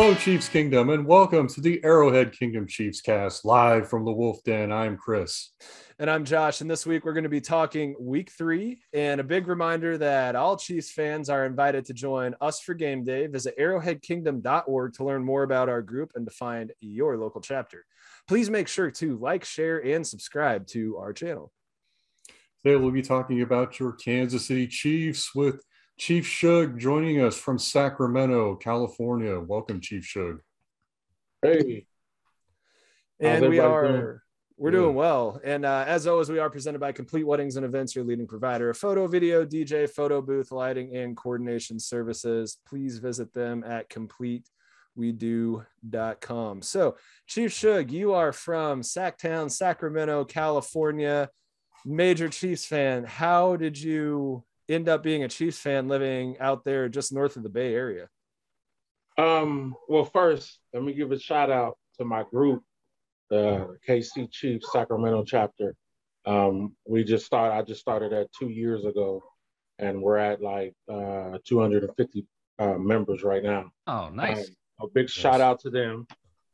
Hello, Chiefs Kingdom, and welcome to the Arrowhead Kingdom Chiefs cast live from the Wolf Den. I'm Chris. And I'm Josh. And this week we're going to be talking week three. And a big reminder that all Chiefs fans are invited to join us for game day. Visit arrowheadkingdom.org to learn more about our group and to find your local chapter. Please make sure to like, share, and subscribe to our channel. Today we'll be talking about your Kansas City Chiefs with Chief Shug joining us from Sacramento, California. Welcome, Chief Shug. Hey. And we are doing? we're doing well. And uh, as always, we are presented by Complete Weddings and Events, your leading provider of photo, video, DJ, photo booth, lighting, and coordination services. Please visit them at completewedo.com. So, Chief Shug, you are from Sacktown, Sacramento, California. Major Chiefs fan. How did you end up being a Chiefs fan living out there just north of the Bay Area? Um, well, first, let me give a shout out to my group, the KC Chiefs Sacramento chapter. Um, we just started, I just started that two years ago, and we're at like uh, 250 uh, members right now. Oh, nice. Um, a big nice. shout out to them.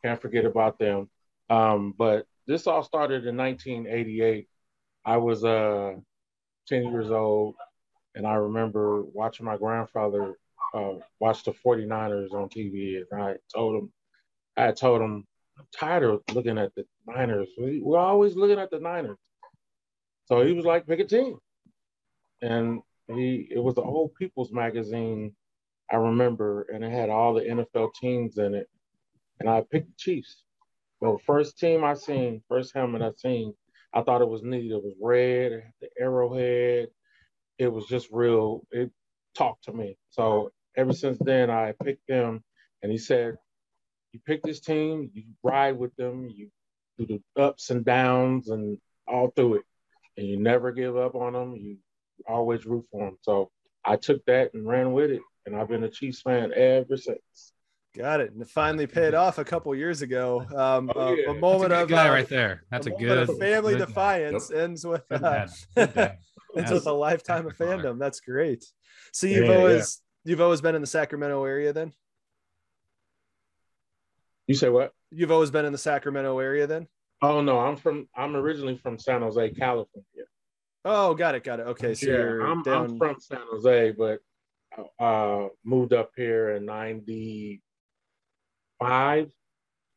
Can't forget about them. Um, but this all started in 1988. I was uh, 10 years old and I remember watching my grandfather uh, watch the 49ers on TV. And I told him, I told him, I'm tired of looking at the Niners. We, we're always looking at the Niners. So he was like, pick a team. And he, it was the old People's Magazine, I remember, and it had all the NFL teams in it. And I picked the Chiefs. The first team I seen, first helmet I seen, I thought it was neat. It was red, the arrowhead, it was just real. It talked to me. So ever since then, I picked them, and he said, "You pick this team, you ride with them, you do the ups and downs and all through it, and you never give up on them. You always root for them." So I took that and ran with it, and I've been a Chiefs fan ever since. Got it. And it finally paid off a couple years ago. Um, oh, yeah. a, a, moment a of guy uh, right there. That's a, a good family good defiance yep. ends with uh, ends with a lifetime of fandom. That's great. So you've yeah, always yeah. you've always been in the Sacramento area then? You say what? You've always been in the Sacramento area then? Oh no, I'm from I'm originally from San Jose, California. Oh, got it, got it. Okay, so yeah, I'm, down... I'm from San Jose, but uh moved up here in 95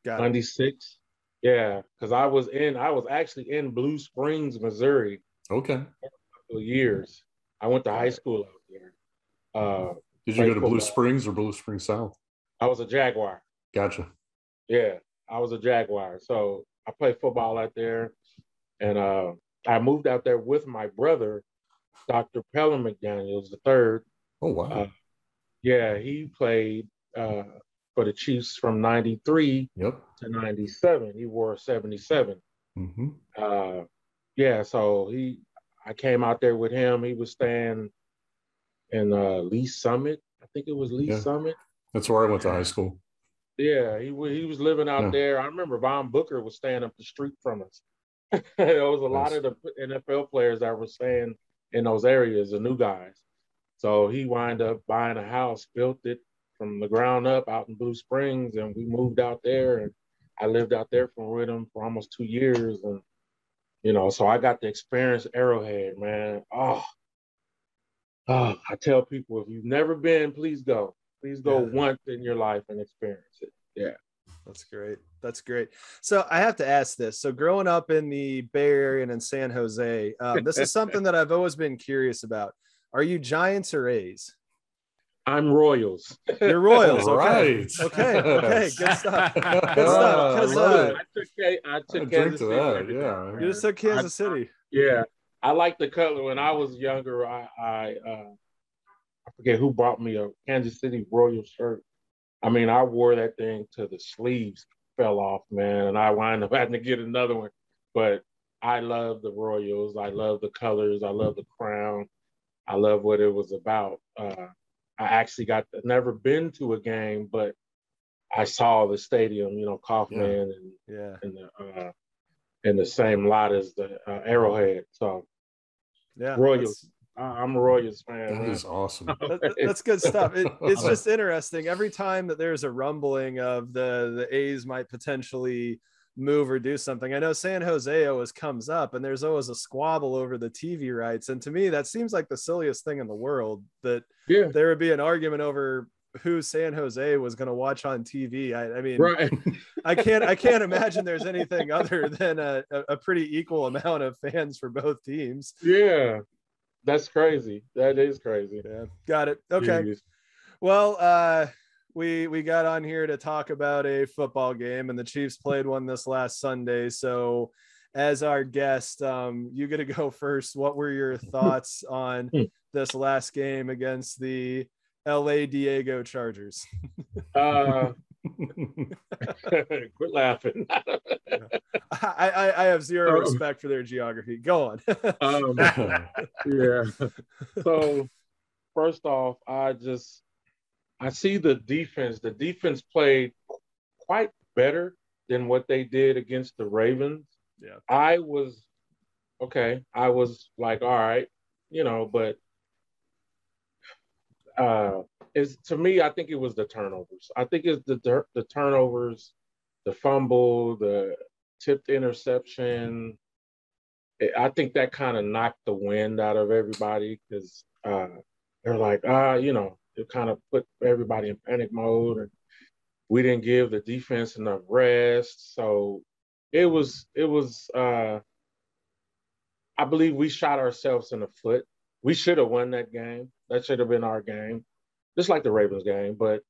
got 96 it. yeah because i was in i was actually in blue springs missouri okay couple of years. I went to high school out there. Uh, Did you go to Blue Springs or Blue Springs South? I was a Jaguar. Gotcha. Yeah, I was a Jaguar. So I played football out there, and uh, I moved out there with my brother, Dr. Pellom McDaniels the third. Oh wow. Uh, yeah, he played uh, for the Chiefs from '93 yep. to '97. He wore '77. Mm-hmm. Uh, yeah, so he I came out there with him. He was staying in uh, Lee Summit. I think it was Lee yeah. Summit. That's where I went to high school. Yeah, he he was living out yeah. there. I remember Vaughn Booker was staying up the street from us. there was a lot of the NFL players that were staying in those areas, the new guys. So he wound up buying a house, built it from the ground up out in Blue Springs, and we moved out there. And I lived out there for with him for almost two years, and you know, so I got to experience Arrowhead, man. Oh, oh, I tell people if you've never been, please go. Please go yeah. once in your life and experience it. Yeah. That's great. That's great. So I have to ask this. So growing up in the Bay Area and in San Jose, um, this is something that I've always been curious about. Are you Giants or A's? I'm Royals. You're Royals. Okay. right. Okay. Okay. Good stuff. Good stuff. Uh, I took, I took Kansas City. That, yeah. You just took Kansas City. yeah. I like the color. When I was younger, I, I, uh, I forget who bought me a Kansas City Royal shirt. I mean, I wore that thing till the sleeves fell off, man, and I wound up having to get another one. But I love the Royals. I love the colors. I love the crown. I love what it was about. Uh, I actually got never been to a game, but I saw the stadium, you know, Kauffman yeah. and yeah, and the uh, in the same lot as the uh, Arrowhead. So yeah, Royals I'm a Royals fan. That man. is awesome. That- that's good stuff. It, it's just interesting. Every time that there's a rumbling of the the A's might potentially move or do something, I know San Jose always comes up, and there's always a squabble over the TV rights. And to me, that seems like the silliest thing in the world. That Yeah. there would be an argument over who San Jose was going to watch on TV. I, I mean, Right. I can't I can't imagine there's anything other than a, a, pretty equal amount of fans for both teams. Yeah. That's crazy. That is crazy. Yeah, got it. Okay. Jeez. Well, uh, we we got on here to talk about a football game, and the Chiefs played one this last Sunday. So, as our guest, um, you get to go first. What were your thoughts on this last game against the LA Diego Chargers? Uh, quit laughing. I, I, I have zero Um, respect for their geography. Go on. um, yeah. So first off, I just I see the defense. The defense played quite better than what they did against the Ravens. Yeah. I was okay. I was like, all right, you know, but uh is to me, I think it was the turnovers. I think it's the the turnovers, the fumble, the tipped interception. I- think that kind of knocked the wind out of everybody because uh, they're like, ah, you know, it kind of put everybody in panic mode, and we didn't give the defense enough rest. So it was, it was. Uh, I believe we shot ourselves in the foot. We should have won that game. That should have been our game, just like the Ravens game. But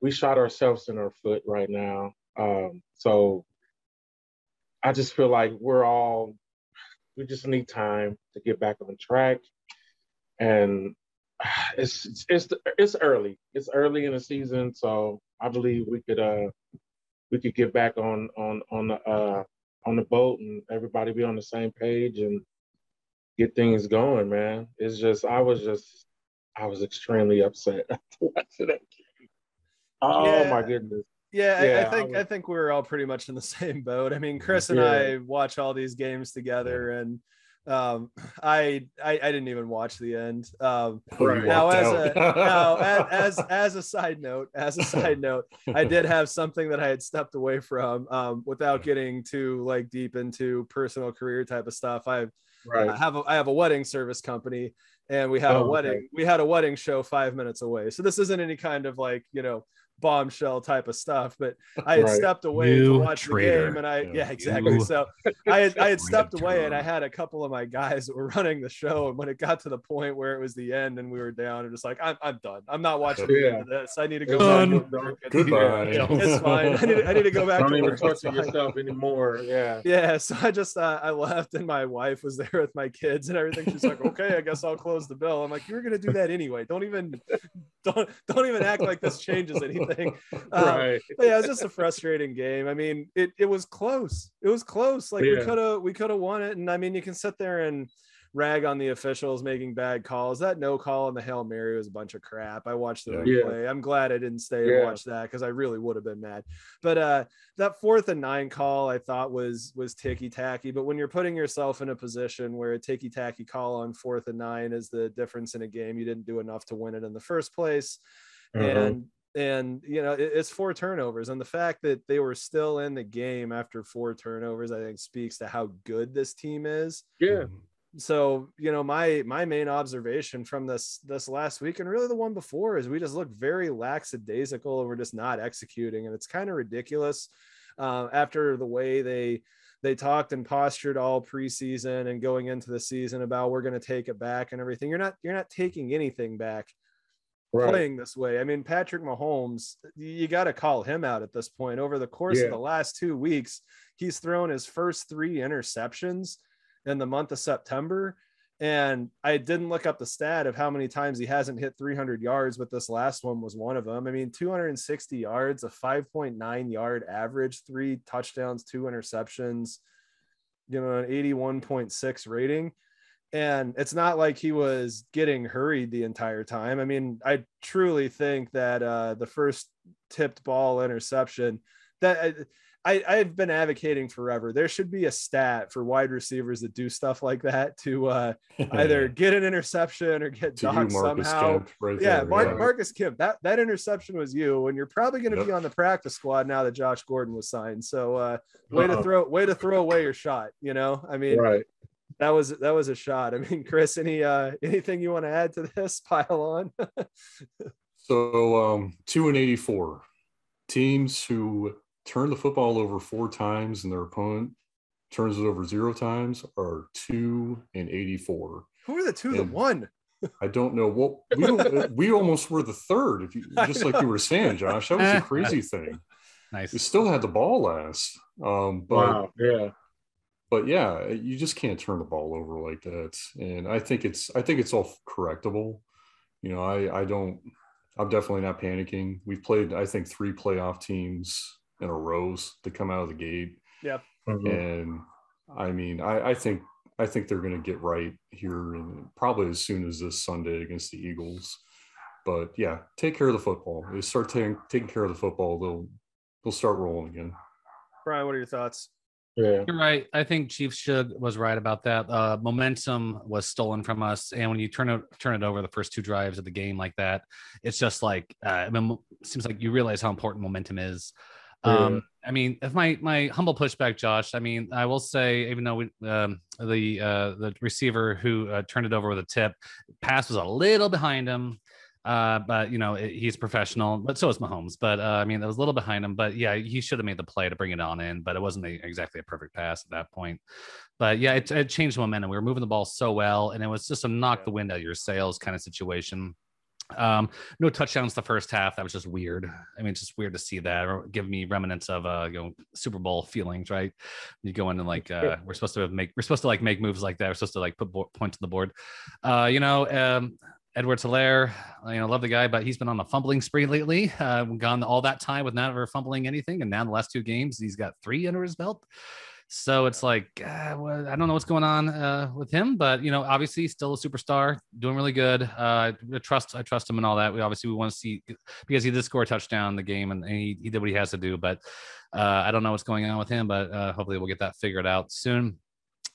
we shot ourselves in our foot right now. Um, so I just feel like we're all we just need time to get back on track and it's it's it's, early it's early in the season so i believe we could uh we could get back on on on the uh on the boat and everybody be on the same page and get things going man it's just i was just i was extremely upset watching that game oh Yeah. my goodness Yeah, I, I I think I, was- think we were all pretty much in the same boat. I mean, Chris and Yeah. I watch all these games together, and um, I, I I didn't even watch the end. Um, Right. now, as out. a now as, as as a side note, as a side note, I did have something that I had stepped away from um, without getting too like deep into personal career type of stuff. I right I have a I have a wedding service company, and we had Oh, a okay. wedding. We had a wedding show five minutes away. So this isn't any kind of like you know bombshell type of stuff. But I had Right. stepped away to You watch the game, and I Yeah. yeah, exactly. You So I had I had stepped away, and I had a couple of my guys that were running the show. And when it got to the point where it was the end and we were down, I'm just like I'm I'm done. I'm not watching the end of this. I need to go Done. back. to work. It's- Goodbye. It's fine. I need I need to go back don't to even work. talk It's to fine. yourself anymore yeah Yeah, so I just uh, I left and my wife was there with my kids and everything. She's like, "Okay, I guess I'll close the bill." I'm like, "You were gonna do that anyway. Don't even don't don't even act like this changes anything." Um, right but yeah, it was just a frustrating game. I mean, it it was close. It was close. Like we could have we could have won it. And I mean, you can sit there and rag on the officials making bad calls. That no call on the Hail Mary was a bunch of crap. I watched the Yeah. replay. I'm glad I didn't stay and watch that because I really would have been mad. But uh that fourth and nine call I thought was was ticky tacky. But when you're putting yourself in a position where a ticky tacky call on fourth and nine is the difference in a game, you didn't do enough to win it in the first place Uh-huh. and and you know it's four turnovers and the fact that they were still in the game after four turnovers i think speaks to how good this team is. Yeah. So you know my my main observation from this this last week and really the one before is we just look very lackadaisical and we're just not executing and it's kind of ridiculous uh, after the way they they talked and postured all preseason and going into the season about we're going to take it back and everything. You're not you're not taking anything back right playing this way. I mean, Patrick Mahomes, you got to call him out at this point. Over the course Yeah. of the last two weeks, he's thrown his first three interceptions in the month of September. And I didn't look up the stat of how many times he hasn't hit 300 yards, but this last one was one of them. I mean, 260 yards, a 5.9 yard average, three touchdowns, two interceptions, you know, an 81.6 rating and it's not like he was getting hurried the entire time. I mean, I truly think that uh, the first tipped ball interception that I, I've been advocating forever. There should be a stat for wide receivers that do stuff like that to uh, either get an interception or get docked somehow. Right yeah, there, Mar- yeah, Marcus Kemp. That that interception was you, and you're probably going to yep. be on the practice squad now that Josh Gordon was signed. So uh, way Uh-oh. to throw way to throw away your shot. You know, I mean, right. That was that was a shot. I mean, Chris, any uh, anything you want to add to this? Pile on. so um, two and eighty four teams who turn the football over four times and their opponent turns it over zero times are two and 84. Who are the two and that won? I don't know. What we don't, we almost were the third. If you just like you were saying, Josh, that was a crazy thing. Nice. We still had the ball last. Um, but wow, yeah. But yeah, you just can't turn the ball over like that. And I think it's I think it's all correctable. You know, I I don't I'm definitely not panicking. We've played, I think, three playoff teams in a row to come out of the gate. Yeah. Mm-hmm. And I mean, I, I think I think they're going to get right here, and probably as soon as this Sunday against the Eagles. But yeah, take care of the football. They start taking taking care of the football, they'll they'll start rolling again. Brian, what are your thoughts? Yeah. You're right. I think Chief Shug was right about that. Uh, momentum was stolen from us, and when you turn it turn it over the first two drives of the game like that, it's just like uh, I mean, it seems like you realize how important momentum is. Um, I mean, if my my humble pushback, Josh. I mean, I will say, even though we, um, the uh, the receiver who uh, turned it over with a tip, pass was a little behind him. Uh, but you know it, he's professional, but so is Mahomes. But uh, I mean, it was a little behind him. But yeah, he should have made the play to bring it on in, but it wasn't a, exactly a perfect pass at that point. But yeah, it, it changed momentum. We were moving the ball so well, and it was just a knock the wind out of your sails kind of situation. Um, no touchdowns the first half. That was just weird. I mean, it's just weird to see that or give me remnants of uh, you know, Super Bowl feelings, right? You go in and like uh, we're supposed to make we're supposed to like make moves like that. We're supposed to like put bo- points on the board. Uh, you know, um, Edwards Helaire, you know, love the guy, but he's been on a fumbling spree lately. Uh, gone all that time with not ever fumbling anything, and now the last two games he's got three under his belt. So it's like uh, well, I don't know what's going on uh, with him, but you know, obviously still a superstar, doing really good. Uh, I trust I trust him and all that. We obviously we want to see because he did score a touchdown in the game and, and he, he, did what he has to do. But uh, I don't know what's going on with him, but uh, hopefully we'll get that figured out soon.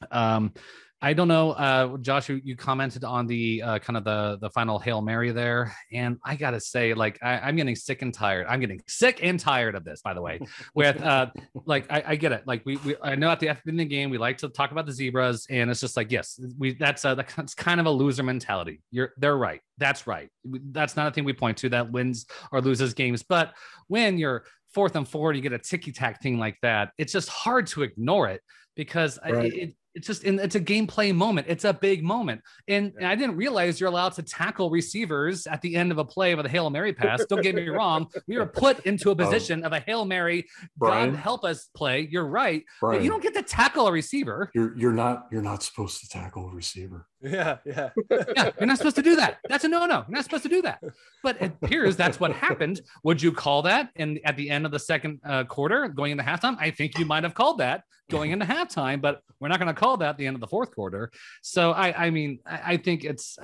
Um, I don't know, uh, Josh. You, you commented on the uh, kind of the the final hail mary there, and I gotta say, like, I, am getting sick and tired. I'm getting sick and tired of this. By the way, with uh, like, I, I, get it. Like, we, we I know at the end of the game, we like to talk about the zebras, and it's just like, yes, we that's a that's kind of a loser mentality. You're they're right. That's right. That's not a thing we point to that wins or loses games. But when you're fourth and four, you get a ticky tack thing like that. It's just hard to ignore it because right. it, it's just in, it's a gameplay moment. It's a big moment. And, yeah. and, I didn't realize you're allowed to tackle receivers at the end of a play with a Hail Mary pass. Don't get me wrong. We were put into a oh. position of a Hail Mary, Brian, God help us play. You're right. Brian, but you don't get to tackle a receiver. You're you're not you're not supposed to tackle a receiver. Yeah, yeah. yeah, you're not supposed to do that. That's a no-no. You're not supposed to do that. But it appears that's what happened. Would you call that And at the end of the second uh, quarter going into halftime? I think you might have called that going into halftime, but we're not going to call that at the end of the fourth quarter. So I, I mean, I, I think it's.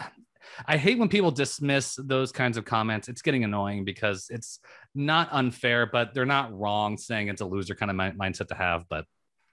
I hate when people dismiss those kinds of comments. It's getting annoying because it's not unfair, but they're not wrong saying it's a loser kind of mindset to have. But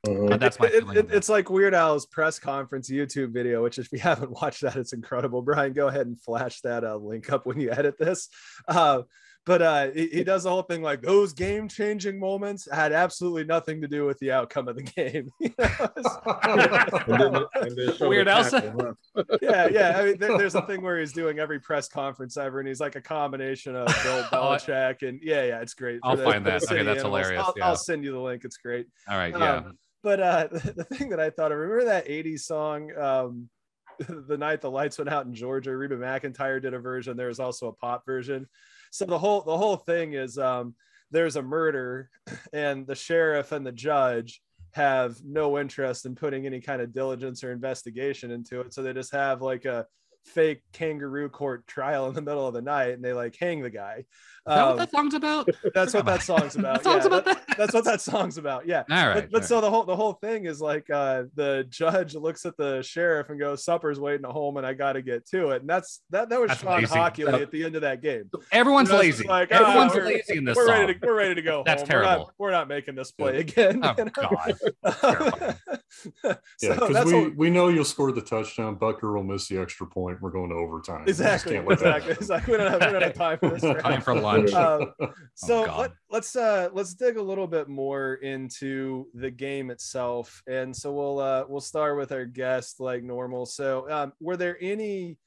uh, that's my it, it, it's like Weird Al's press conference YouTube video, which if you haven't watched that, it's incredible. Brian, go ahead and flash that uh, link up when you edit this. Uh, but uh, he, he, does the whole thing like those game changing moments had absolutely nothing to do with the outcome of the game. Weird Al. yeah, yeah. I mean, there, there's a thing where he's doing every press conference ever, and he's like a combination of Bill Belichick and yeah, yeah, it's great. I'll the, find that. Okay, that's animals. hilarious. I'll, yeah. I'll, send you the link. It's great. All right, yeah. Um, but uh, the thing that I thought of, remember that 80s song, um, The Night the Lights Went Out in Georgia? Reba McEntire did a version. There was also a pop version. So the whole the whole thing is um, there's a murder, and the sheriff and the judge have no interest in putting any kind of diligence or investigation into it. So they just have like a fake kangaroo court trial in the middle of the night and they like hang the guy. Is that what that song's about? That's what that song's about. That song's yeah, about that- that? that's what that song's about. Yeah. All right. But, but all so the whole the whole thing is like uh the judge looks at the sheriff and goes, "Supper's waiting at home, and I got to get to it." And that's that. That was That's Sean lazy. Hockley at the end of that game. right. everyone's That's lazy. like, ah, Everyone's we're- lazy in this we're song. ready to we're ready to go. That's home. We're terrible. not, we're not making this play again. Oh you? God. so Yeah, because we, what- we know you'll score the touchdown. Butker will miss the extra point. We're going to overtime. Exactly can't let that exactly. Exactly. We don't have we don't have time for this. right Time for lunch. Um, so Oh, God. let, let's uh let's dig a little bit more into the game itself and so we'll uh we'll start with our guest like normal so um were there any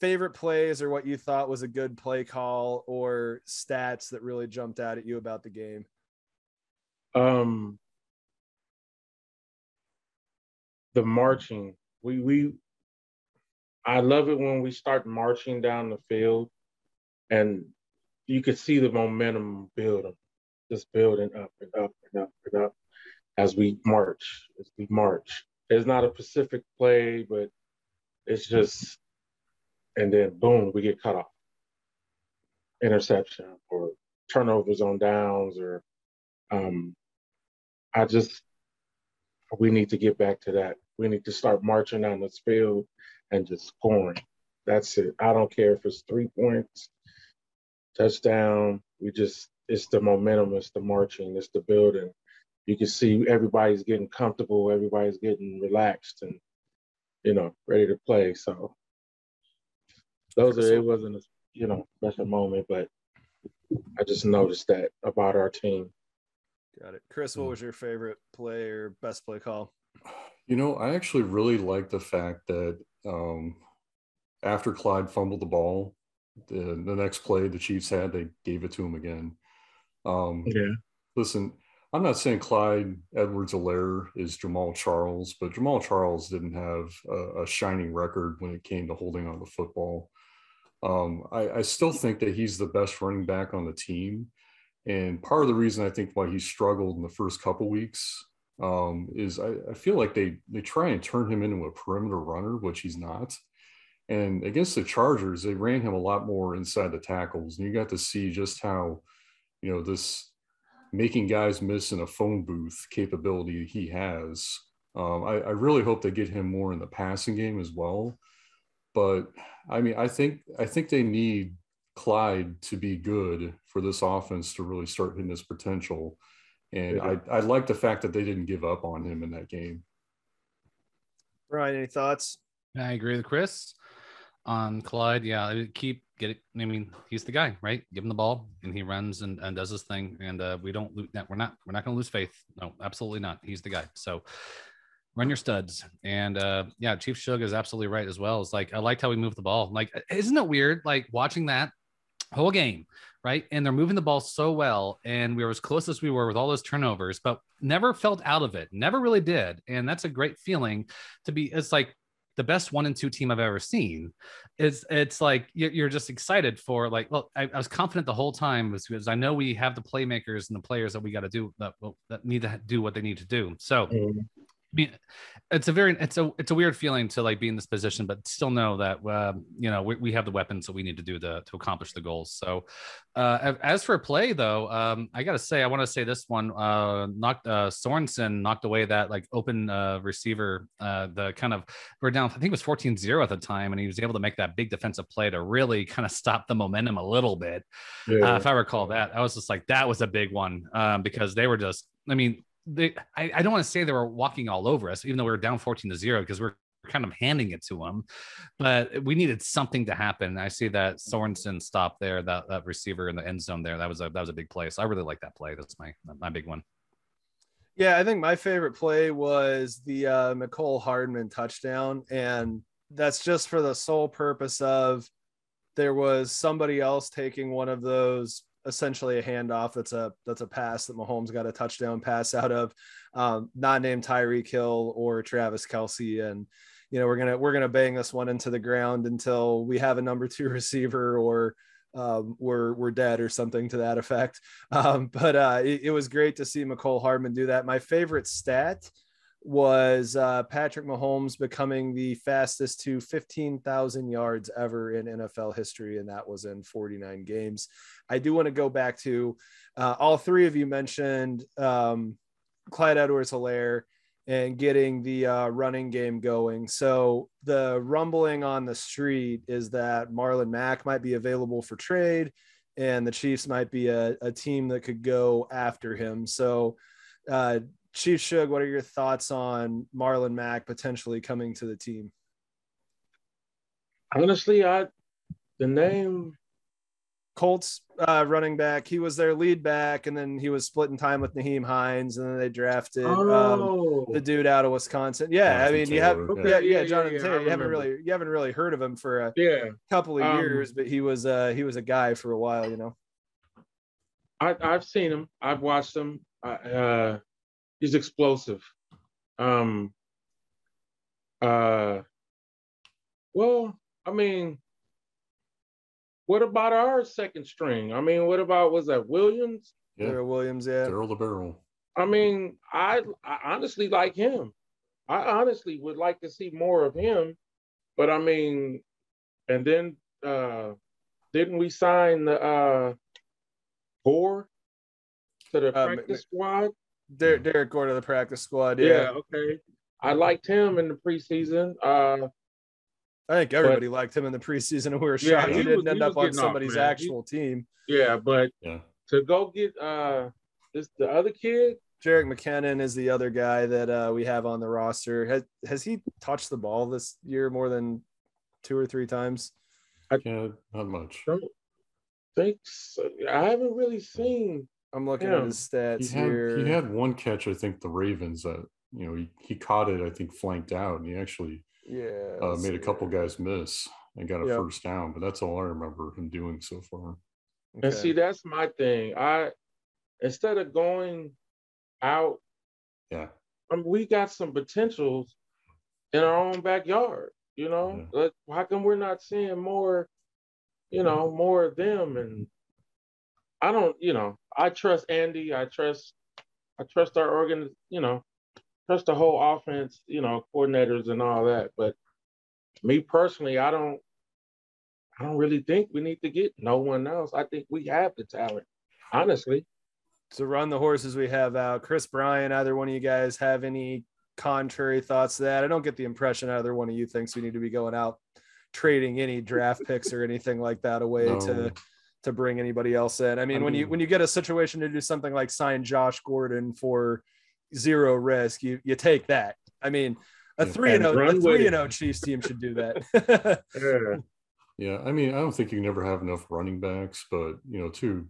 favorite plays or what you thought was a good play call or stats that really jumped out at you about the game Um, the marching. We we. I love it when we start marching down the field, and you could see the momentum building, just building up and up and up and up as we march. As we march, it's not a specific play, but it's just, and then boom, we get cut off. Interception or turnovers on downs or um, I just we need to get back to that. We need to start marching on this field and just scoring. That's it. I don't care if it's three points, touchdown. We just it's the momentum, it's the marching, it's the building. You can see everybody's getting comfortable, everybody's getting relaxed and you know, ready to play. So those are it wasn't a you know special moment, but I just noticed that about our team. Got it chris what was your favorite play or best play call You know, I actually really like the fact that um, after Clyde fumbled the ball, the, the next play the Chiefs had, they gave it to him again. Um, Yeah. listen, I'm not saying Clyde Edwards Helaire is Jamaal Charles, but Jamaal Charles didn't have a, a shining record when it came to holding on the football. Um, I, I still think that he's the best running back on the team. And part of the reason I think why he struggled in the first couple weeks um, is I, I feel like they they try and turn him into a perimeter runner, which he's not. And against the Chargers, they ran him a lot more inside the tackles, and you got to see just how, you know, this making guys miss in a phone booth capability he has. Um, I, I really hope they get him more in the passing game as well. But I mean, I think I think they need Clyde to be good for this offense to really start hitting his potential. And Yeah. I, I like the fact that they didn't give up on him in that game. Ryan, any thoughts? I agree with Chris on Clyde. Yeah, I keep get it. I mean, he's the guy, right? Give him the ball, and he runs and, and does his thing. And uh, we don't lose. We're not. We're not going to lose faith. No, absolutely not. He's the guy. So run your studs. And uh, yeah, Chief Shug is absolutely right as well. It's like I liked how we moved the ball. Like, isn't it weird? Like watching that whole game, right? And they're moving the ball so well, and we were as close as we were with all those turnovers, but never felt out of it. Never really did. And that's a great feeling to be. It's like the best one and two team I've ever seen. It's it's like you're, just excited for like. Well, I, I was confident the whole time because I know we have the playmakers and the players that we got to do that that need to do what they need to do. So. Mm-hmm. I mean, it's a very it's a it's a weird feeling to like be in this position, but still know that uh, you know we, we have the weapons that we need to do to to accomplish the goals. So, uh, as for play though, um, I gotta say I want to say this one uh, knocked uh, Sorensen knocked away that like open uh, receiver. Uh, the kind of we're down I think it was 14-0 at the time, and he was able to make that big defensive play to really kind of stop the momentum a little bit. Yeah. Uh, if I recall that, I was just like, that was a big one um, because they were just, I mean, they, I, I don't want to say they were walking all over us, even though we were down 14 to zero because we're kind of handing it to them, but we needed something to happen. I see that Sorensen stop there, that, that receiver in the end zone there. That was a, that was a big play. So I really like that play. That's my, my big one. Yeah, I think my favorite play was the uh, Mecole Hardman touchdown, and that's just for the sole purpose of there was somebody else taking one of those essentially a handoff that's a that's a pass that Mahomes got a touchdown pass out of, um, not named Tyreek Hill or Travis Kelce, and you know we're gonna we're gonna bang this one into the ground until we have a number two receiver or um, we're we're dead or something to that effect. Um, but uh, it, it was great to see Mecole Hardman do that. My favorite stat was uh, Patrick Mahomes becoming the fastest to 15,000 yards ever in NFL history, and that was in 49 games. I do want to go back to uh, all three of you mentioned um, Clyde Edwards Helaire and getting the uh, running game going. So the rumbling on the street is that Marlon Mack might be available for trade, and the Chiefs might be a, a team that could go after him. So, uh, Chief Shug, what are your thoughts on Marlon Mack potentially coming to the team? Honestly, I the name Colts uh, running back. He was their lead back, and then he was splitting time with Nyheim Hines, and then they drafted oh. um, the dude out of Wisconsin. Yeah, Jonathan I mean, you have Taylor, yeah, yeah, yeah, Jonathan yeah, Taylor. You haven't really you haven't really heard of him for a yeah. couple of Um, years, but he was uh he was a guy for a while, you know. I, I've seen him. I've watched him. I, uh, he's explosive. Um. Uh. Well, I mean, what about our second string? I mean, what about was that Williams? Yeah, Darrel Williams, yeah. Daryl the Barrel. I mean, I, I honestly like him. I honestly would like to see more of him. But I mean, and then uh didn't we sign the uh Gore to the Uh, practice squad? Der- Derrick Gore to the practice squad. Yeah. Yeah. okay. I liked him in the preseason. Uh I think everybody liked him in the preseason, and we were Yeah, shocked he, he didn't was- end he up on getting off, somebody's. He- actual team. yeah, but Yeah. to go get uh this the other kid, Jerick McKinnon is the other guy that uh, we have on the roster. Has has he touched the ball this year more than two or three times? I, Yeah, not much. don't think so. I haven't really seen I'm looking Yeah. at his stats He had, here. he had one catch, I think, the Ravens that you know he, he caught it, I think, flanked out, and he actually yeah, uh, made a couple here. guys miss and got a Yep. first down. But that's all I remember him doing so far. And see, that's my thing. I instead of going out, Yeah, I mean, we got some potentials in our own backyard. You know, Like, how come we're not seeing more? You know, more of them. And I don't. You know, I trust Andy. I trust. I trust our organ. You know, trust the whole offense. You know, coordinators and all that. But me personally, I don't. I don't really think we need to get no one else. I think we have the talent. Honestly. to run the horses we have out. Chris Bryan, either one of you guys have any contrary thoughts to that? I don't get the impression either one of you thinks we need to be going out trading any draft picks or anything like that away No. to to bring anybody else in. I mean, I when you when you get a situation to do something like sign Josh Gordon for zero risk, you you take that. I mean, a three and oh, a three and oh Chiefs team should do that. Yeah. yeah. I mean, I don't think you can never have enough running backs, but you know, to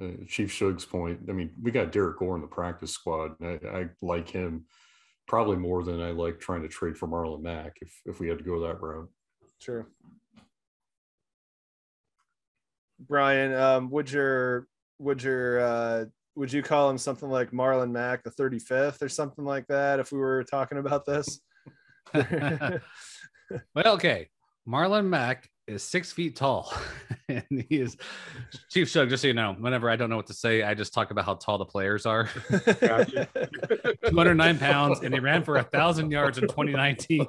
uh, Chief Shug's point, I mean, we got Derrick Gore in the practice squad, and I, I like him probably more than I like trying to trade for Marlon Mack if if we had to go that route. Sure. Brian, um, would your would your uh would you call him something like Marlon Mack the 35th or something like that if we were talking about this? well, okay. Marlon Mack is six feet tall, and he is Chief Shug. Just so you know, whenever I don't know what to say, I just talk about how tall the players are. 209 pounds, and he ran for a thousand yards in 2019.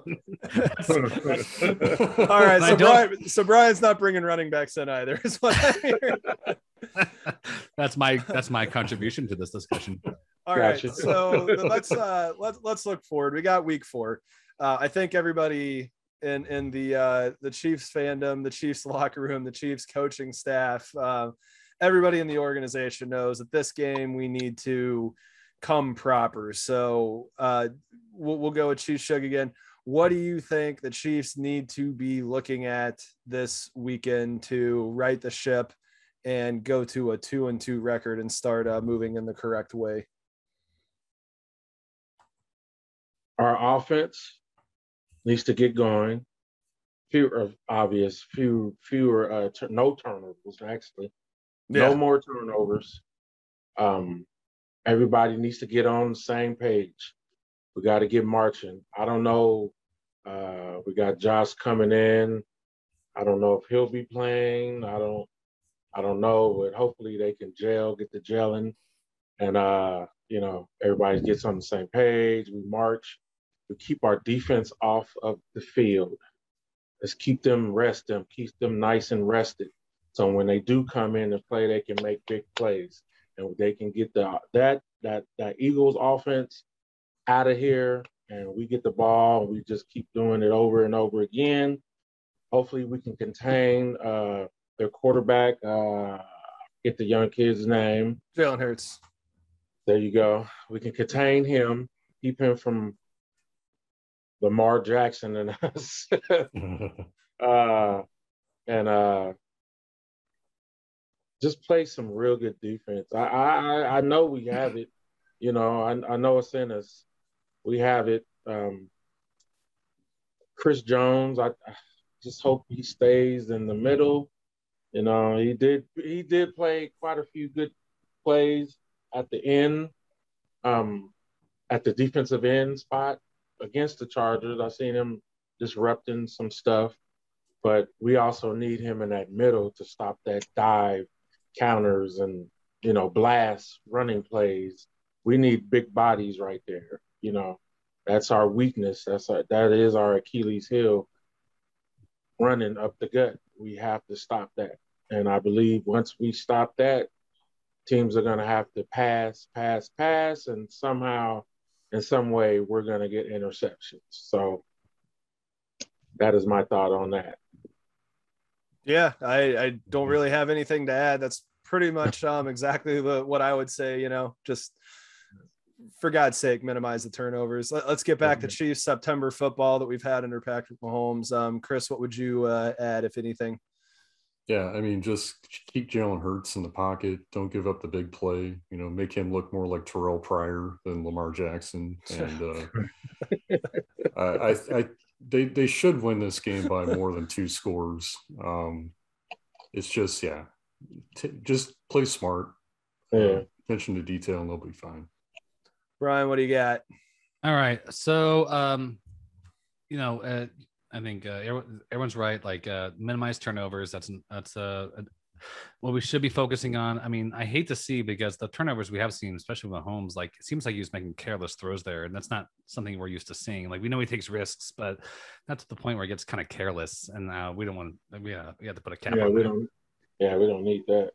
All right, so Brian, so Brian's not bringing running backs in either. Is what that's my that's my contribution to this discussion. All right, Gotcha. so let's uh let's let's look forward. We got week four. Uh, I think everybody in in the uh, the Chiefs fandom, the Chiefs locker room, the Chiefs coaching staff, uh, everybody in the organization knows that this game we need to come proper. So uh, we'll, we'll go with Chiefs Shug again. What do you think the Chiefs need to be looking at this weekend to right the ship and go to a two and two record and start uh, moving in the correct way? Our offense needs to get going. Fewer obvious, few fewer uh, tur- no turnovers actually. No more turnovers. Um, everybody needs to get on the same page. We got to get marching. I don't know. Uh, we got Josh coming in. I don't know if he'll be playing. I don't. I don't know, but hopefully they can gel, get the gelling, and uh, you know, everybody gets on the same page. We march. We keep our defense off of the field. Let's keep them rest them, keep them nice and rested. So when they do come in and play, they can make big plays and they can get the that that that Eagles offense out of here and we get the ball and we just keep doing it over and over again. Hopefully we can contain uh, their quarterback. Uh, get the young kid's name. Jalen Hurts. There you go. We can contain him, keep him from Lamar Jackson and us. uh, and uh, just play some real good defense. I, I I know we have it. You know, I, I know it's in us. We have it. Um, Chris Jones, I, I just hope he stays in the middle. You know, he did he did play quite a few good plays at the end, um, at the defensive end spot against the Chargers. I've seen him disrupting some stuff, but we also need him in that middle to stop that dive counters and you know blast running plays. We need big bodies right there. You know, that's our weakness. That's our, that is our Achilles heel. Running up the gut, we have to stop that. And I believe once we stop that, teams are going to have to pass, pass, pass, and somehow, in some way, we're going to get interceptions. So that is my thought on that. Yeah, I, I don't really have anything to add. That's pretty much um, exactly the, what I would say. You know, just for God's sake, minimize the turnovers. Let, us get back to Chiefs September football that we've had under Patrick Mahomes. Um, Chris, what would you uh, add, if anything? Yeah, I mean, just keep Jalen Hurts in the pocket. Don't give up the big play. You know, make him look more like Terrelle Pryor than Lamar Jackson. And uh, I, I, I, they they should win this game by more than two scores. Um, it's just yeah, T- just play smart. Yeah. Uh, attention to detail, and they'll be fine. Brian, what do you got? All right, so um, you know, uh, I think uh, everyone's right. Like uh, minimize turnovers. That's that's uh, what we should be focusing on. I mean, I hate to see because the turnovers we have seen, especially with Mahomes, like it seems like he's making careless throws there, and that's not something we're used to seeing. Like we know he takes risks, but that's the point where it gets kind of careless, and uh, we don't want. We uh, we have to put a cap. Yeah, on we that. don't. Yeah, we don't need that.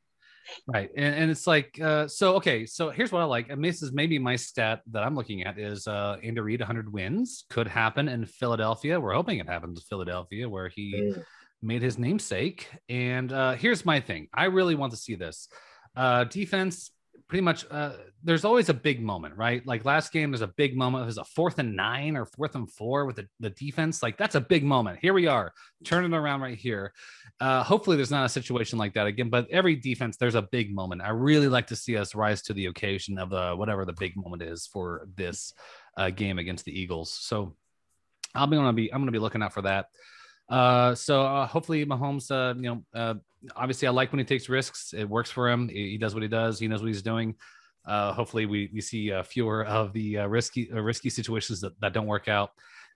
Right. And, and it's like, uh, so, okay. So here's what I like. And this is maybe my stat that I'm looking at is uh, Andy Reid 100 wins could happen in Philadelphia. We're hoping it happens in Philadelphia where he mm. made his namesake. And uh, here's my thing I really want to see this. Uh, defense, pretty much uh, there's always a big moment, right? Like last game, there's a big moment. It was a fourth and nine or fourth and four with the, the defense. Like that's a big moment. Here we are, turning around right here. Uh, hopefully, there's not a situation like that again. But every defense, there's a big moment. I really like to see us rise to the occasion of the whatever the big moment is for this uh, game against the Eagles. So I'll be gonna be I'm gonna be looking out for that. Uh, so uh, hopefully Mahomes, uh, you know, uh, obviously I like when he takes risks. It works for him. He, does what he does. He knows what he's doing. Uh, hopefully we, we see uh, fewer of the uh, risky uh, risky situations that, that don't work out.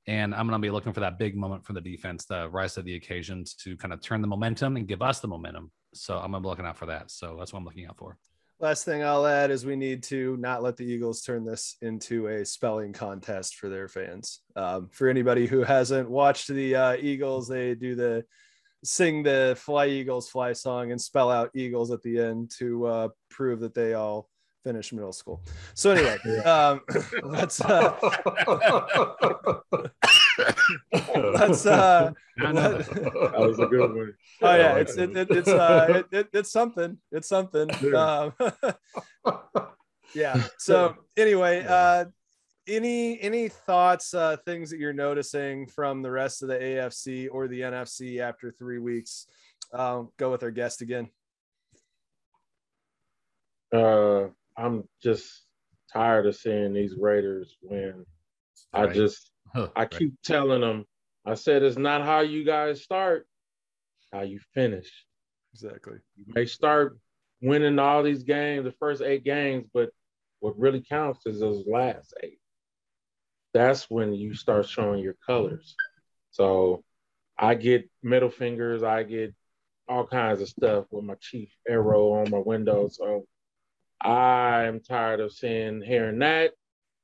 And I'm going to be looking for that big moment from the defense, the rise to the occasion to kind of turn the momentum and give us the momentum. So I'm going to be looking out for that. So that's what I'm looking out for. Last thing I'll add is we need to not let the Eagles turn this into a spelling contest for their fans. Um, for anybody who hasn't watched the uh, Eagles, they do the sing the Fly Eagles Fly song and spell out Eagles at the end to uh, prove that they all finished middle school. So anyway, um, let's uh, let's uh, that was a good one. Oh yeah, it's it, it, it's uh, it, it, it's something. It's something. Um, yeah. So anyway, uh, any any thoughts, uh, things that you're noticing from the rest of the AFC or the NFC after three weeks? Uh, go with our guest again. Uh, I'm just tired of seeing these Raiders win. Right. I just huh, I right. keep telling them. I said it's not how you guys start, how you finish. Exactly. You may start winning all these games, the first eight games, but what really counts is those last eight. That's when you start showing your colors. So I get middle fingers, I get all kinds of stuff with my chief arrow on my window. So I'm tired of seeing hearing that,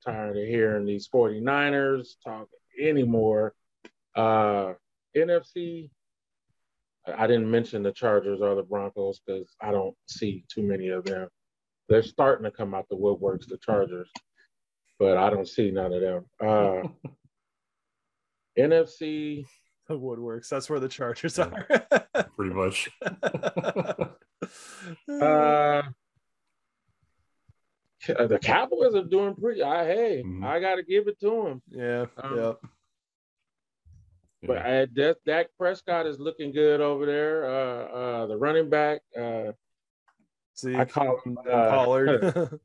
tired of hearing these 49ers talk anymore. Uh, NFC, I didn't mention the Chargers or the Broncos because I don't see too many of them. They're starting to come out the woodworks, the Chargers, but I don't see none of them. Uh, NFC. The woodworks. That's where the Chargers Yeah. are. Pretty much. Uh, the Cowboys are doing pretty. I hey, Mhm. I got to give it to them. yeah. Um, yeah. But uh, Dak, Dak Prescott is looking good over there. Uh, uh, the running back, uh, See, I call him, uh, Pollard.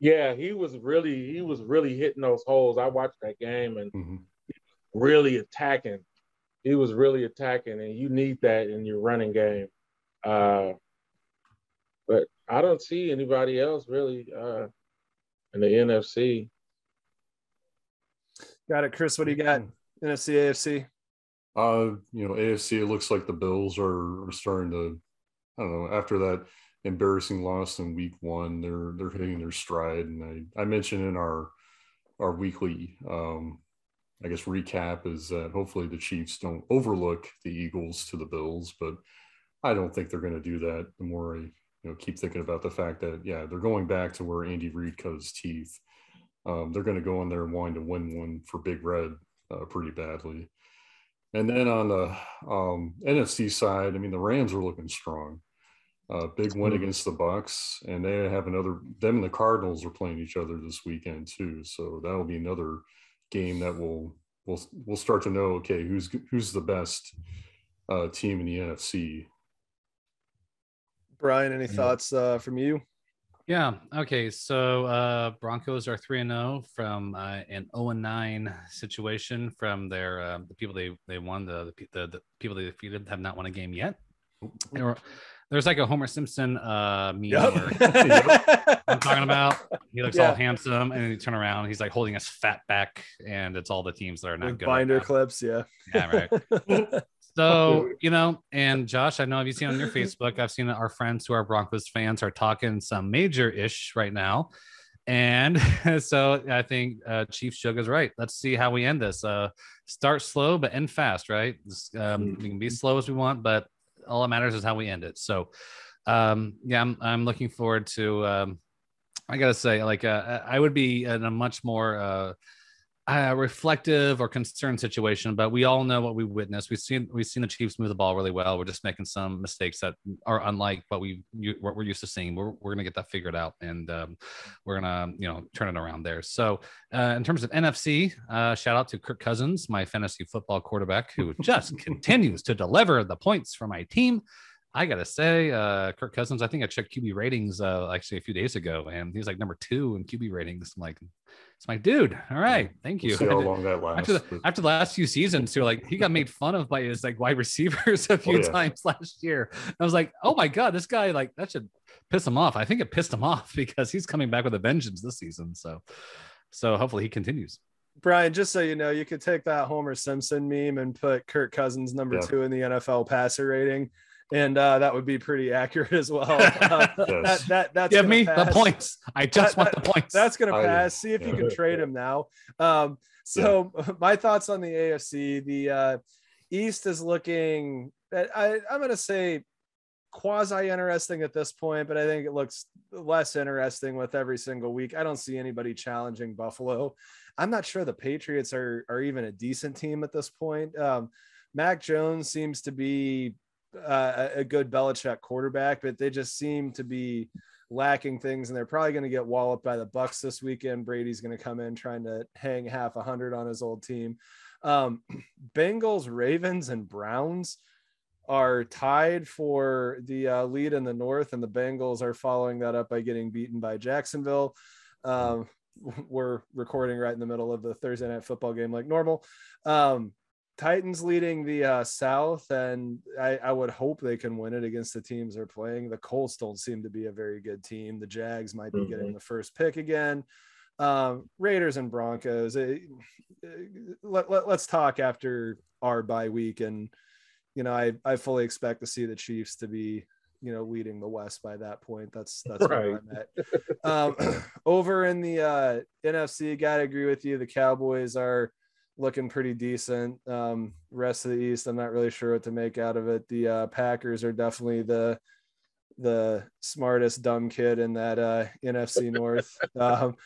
Yeah, he was really he was really hitting those holes. I watched that game and Mhm. really attacking. He was really attacking, and you need that in your running game. Uh, but I don't see anybody else really uh, in the NFC. got it, Chris. What do you got? NFC, AFC. Uh, you know, AFC. It looks like the Bills are, are starting to. I don't know. After that embarrassing loss in Week One, they're they're hitting their stride. And I I mentioned in our our weekly, um, I guess recap is that hopefully the Chiefs don't overlook the Eagles to the Bills, but I don't think they're going to do that. The more I you know keep thinking about the fact that yeah, they're going back to where Andy Reid cut his teeth. Um, they're going to go in there and wanting to win one for Big Red uh, pretty badly. And then on the um, NFC side, I mean, the Rams are looking strong. Uh, big win Mhm. against the Bucs, and they have another. Them and the Cardinals are playing each other this weekend too, so that'll be another game that will we'll we'll start to know. Okay, who's who's the best uh, team in the NFC? Brian, any Yeah. thoughts uh, from you? Yeah. Okay. So uh, Broncos are three and zero from uh, an zero and nine situation from their uh, the people they they won the the, the the people they defeated have not won a game yet. There were- there's like a Homer Simpson uh, meme where I'm talking about. He looks Yeah. all handsome, and then you turn around, he's like holding his fat back, and it's all the teams that are not With good. binder right clips, yeah. Yeah, right. So, you know, and Josh, I know have you seen on your Facebook? I've seen our friends who are Broncos fans are talking some major ish right now. And so I think uh, Chief Shug is right. Let's see how we end this. Uh, start slow, but end fast, right? Um, we can be slow as we want, but all that matters is how we end it. So, um, yeah, I'm, I'm looking forward to, um, I gotta say, like, uh, I would be in a much more, uh, uh, reflective or concerned situation, but we all know what we witnessed. We've seen we've seen the Chiefs move the ball really well. We're just making some mistakes that are unlike what we what we're used to seeing. We're, we're gonna get that figured out, and um, we're gonna you know turn it around there. So uh, in terms of NFC, uh, shout out to Kirk Cousins, my fantasy football quarterback, who just continues to deliver the points for my team. I gotta say, uh, Kirk Cousins. I think I checked QB ratings uh, actually a few days ago, and he's like number two in QB ratings. I'm like, it's my dude. All right, thank you. We'll see how long that lasts. after the, after the last few seasons, too, like he got made fun of by his like wide receivers a oh, few yeah. times last year. I was like, oh my god, this guy like that should piss him off. I think it pissed him off because he's coming back with a vengeance this season. So, so hopefully he continues. Brian, just so you know, you could take that Homer Simpson meme and put Kirk Cousins number Yeah. two in the NFL passer rating, and uh, that would be pretty accurate as well. Uh, Yes. that that's Give gonna me the pass. points. I just That- want the points. That's gonna pass. See if you can trade him now. Um, so my thoughts on the AFC, the uh, East is looking. I, I'm gonna say quasi interesting at this point, but I think it looks less interesting with every single week. I don't see anybody challenging Buffalo. I'm not sure the Patriots are are even a decent team at this point. Um, Mac Jones seems to be uh, a good Belichick quarterback, but they just seem to be lacking things, and they're probably going to get walloped by the Bucs this weekend. Brady's going to come in trying to hang half a hundred on his old team. Um, Bengals, Ravens, and Browns are tied for the uh, lead in the North, and the Bengals are following that up by getting beaten by Jacksonville. Um, we're recording right in the middle of the Thursday night football game, like normal. Um, Titans leading the uh, South, and I, I would hope they can win it against the teams they're playing. The Colts don't seem to be a very good team. The Jags might be getting the first pick again. Um, Raiders and Broncos. eh, eh, let, let, let's talk after our bye week, and you know I I fully expect to see the Chiefs to be you know leading the West by that point. That's that's Right. where I'm at. Um, over in the uh, NFC, gotta agree with you. The Cowboys are looking pretty decent. Um, rest of the East, I'm not really sure what to make out of it. The uh, Packers are definitely the the smartest dumb kid in that uh, NFC North. Um,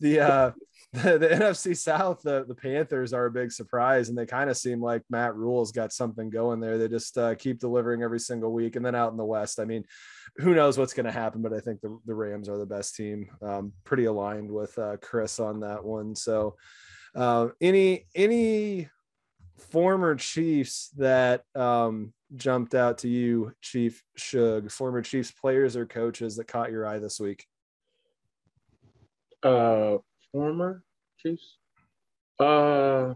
the uh, the, the NFC South, the, the Panthers are a big surprise, and they kind of seem like Matt Rhule's got something going there. They just uh, keep delivering every single week. And then out in the West, I mean, who knows what's going to happen? But I think the, the Rams are the best team. Um, pretty aligned with uh, Chris on that one. So, uh, any any former Chiefs that um, jumped out to you, Chief Shug, former Chiefs players or coaches that caught your eye this week? Uh, former Chiefs. Uh,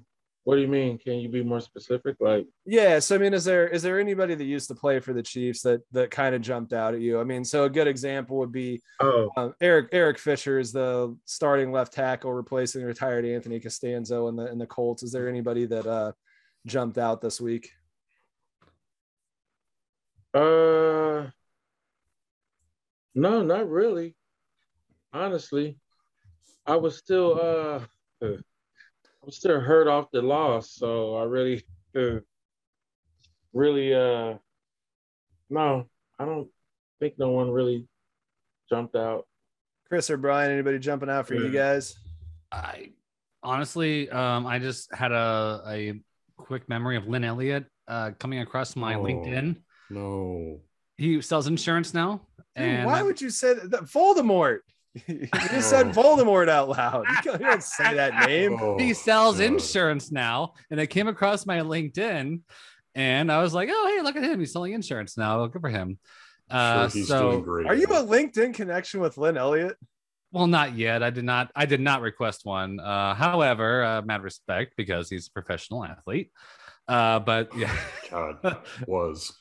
what do you mean? Can you be more specific? Like, Yeah, so I mean, is there is there anybody that used to play for the Chiefs that that kind of jumped out at you? I mean, so a good example would be oh, um, Eric Eric Fisher is the starting left tackle replacing retired Anthony Castonzo in the in the Colts. Is there anybody that uh jumped out this week? uh, no, not really. Honestly, I was still uh, I was still hurt off the loss, so I really, uh, really uh, no, I don't think no one really jumped out. Chris or Brian? Anybody jumping out for you guys? I honestly, um, I just had a, a quick memory of Lin Elliott uh, coming across my Oh. LinkedIn. No. He sells insurance now. Dude, And why would you say that? that Voldemort. You just said Oh. Voldemort out loud. You don't, say that name. Oh, he sells insurance now? And I came across my LinkedIn and I was like, oh, hey, look at him. He's selling insurance now. Good for him. Uh, Sure, he's so, doing great. Are you a LinkedIn connection with Lin Elliott? well, not yet. I did not. I did not request one. Uh, however, uh, mad respect because he's a professional athlete. Uh, but yeah, God was.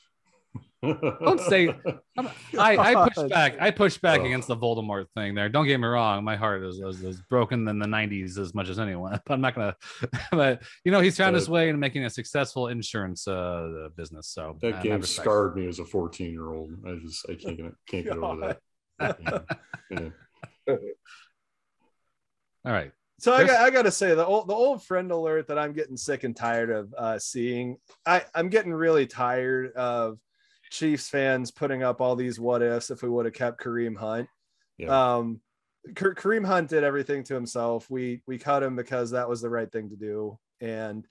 Don't say- I, I push back. I push back Ugh. against the Voldemort thing there. Don't get me wrong. My heart is, is, is broken in the 90s as much as anyone. But I'm not going to, but you know, he's found his way in making a successful insurance uh, business. So That mad game respect. scarred me as a 14 year old. I just I can't get can't get over that. Yeah. Yeah. All right. So I got, I got to say the old the old friend alert that I'm getting sick and tired of uh, seeing. I I'm getting really tired of Chiefs fans putting up all these what ifs if we would have kept Kareem Hunt. Yeah. Um, Ka- Kareem Hunt did everything to himself. We we cut him because that was the right thing to do, and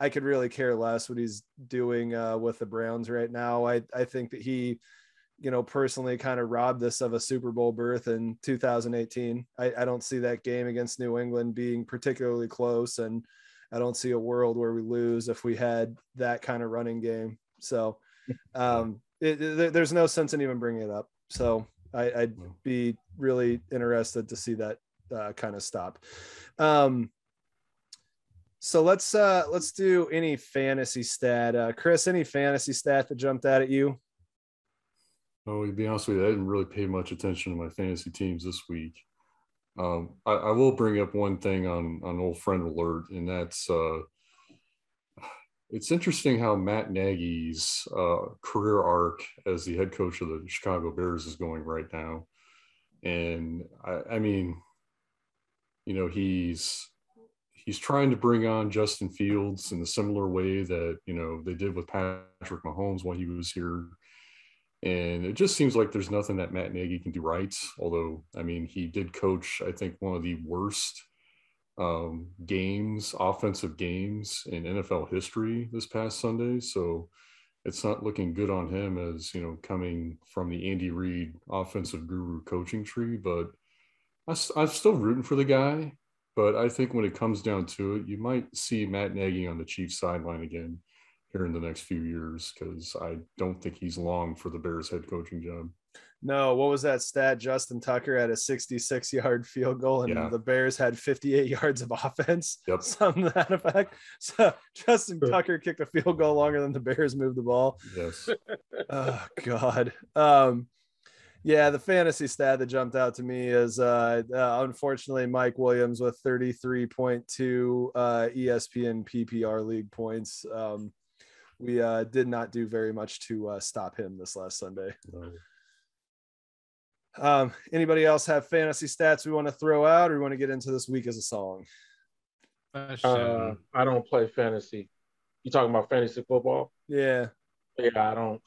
I could really care less what he's doing uh, with the Browns right now. I I think that he, you know, personally kind of robbed us of a Super Bowl berth in 2018. I, I don't see that game against New England being particularly close, and I don't see a world where we lose if we had that kind of running game. So, um, it, it- there's no sense in even bringing it up. So I, I'd be really interested to see that uh, kind of stop. Um, so let's uh let's do any fantasy stat. Uh, Chris, any fantasy stat that jumped out at you? Oh, to be honest with you, I didn't really pay much attention to my fantasy teams this week. Um, I, I will bring up one thing on on old friend alert, and that's uh, it's interesting how Matt Nagy's uh, career arc as the head coach of the Chicago Bears is going right now. And I, I mean, you know, he's he's trying to bring on Justin Fields in a similar way that you know they did with Patrick Mahomes while he was here. And it just seems like there's nothing that Matt Nagy can do right. Although, I mean, he did coach, I think, one of the worst um, games, offensive games in NFL history this past Sunday. So it's not looking good on him as, you know, coming from the Andy Reid offensive guru coaching tree. But I, am still rooting for the guy. But I think when it comes down to it, you might see Matt Nagy on the Chiefs sideline again here in the next few years because I don't think he's long for the Bears head coaching job. No, what was that stat? Justin Tucker had a 66 yard field goal, and Yeah. the Bears had 58 yards of offense. Yep. Something to that effect. So Justin Sure. Tucker kicked a field goal longer than the Bears moved the ball. Yes. oh God. Um, yeah, the fantasy stat that jumped out to me is uh, uh unfortunately Mike Williams with 33.2 uh ESPN PPR league points. Um, we uh did not do very much to uh, stop him this last Sunday. No. Um, anybody else have fantasy stats we want to throw out, or we want to get into this week as a song? Uh, I don't play fantasy. You talking about fantasy football? Yeah. Yeah, I don't.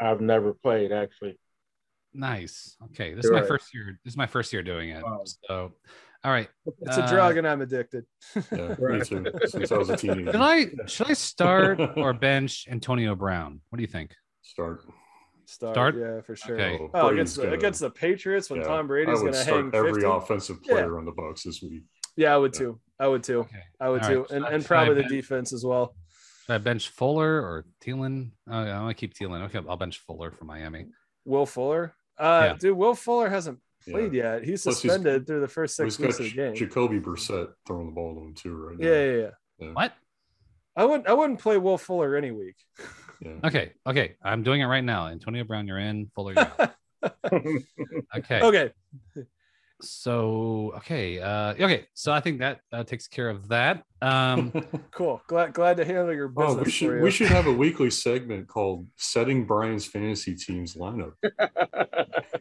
I've never played actually. Nice. Okay, this is Right. my first year. This is my first year doing it. Wow. So, all right. It's a Uh, drug, and I'm addicted. Yeah, me too. Since I was a teenager. Should I should I start or bench Antonio Brown? What do you think? Start. Start, Start? yeah, for sure. Okay. Oh, Oh, against the, gonna- against the Patriots when yeah, Tom I Brady's going to start hang every 50. offensive Yeah. player on the Bucs this week. Yeah, I would Yeah. too. I would too. Okay. I would All too, right. and and probably I the bench- defense as well. Should I bench Fuller or Thielen? Oh, yeah, I'm gonna keep Thielen. Okay, I'll bench Fuller for Miami. Will Fuller, uh, Yeah. dude, Will Fuller hasn't Yeah. played yet. He's Plus, he's- suspended through the first six He's weeks of the game. Jacoby Brissett throwing the ball to him too right now. Yeah, yeah, yeah. What? I wouldn't. I wouldn't play Will Fuller any week. Yeah. Okay, okay. I'm doing it right now. Antonio Brown, you're in. Fuller, you're out. Okay. Okay. So okay, uh, okay. So I think that uh, takes care of that. Um, Cool. Glad glad to handle your business Oh, we for should you. we should have a weekly segment called "Setting Brian's Fantasy Team's Lineup." There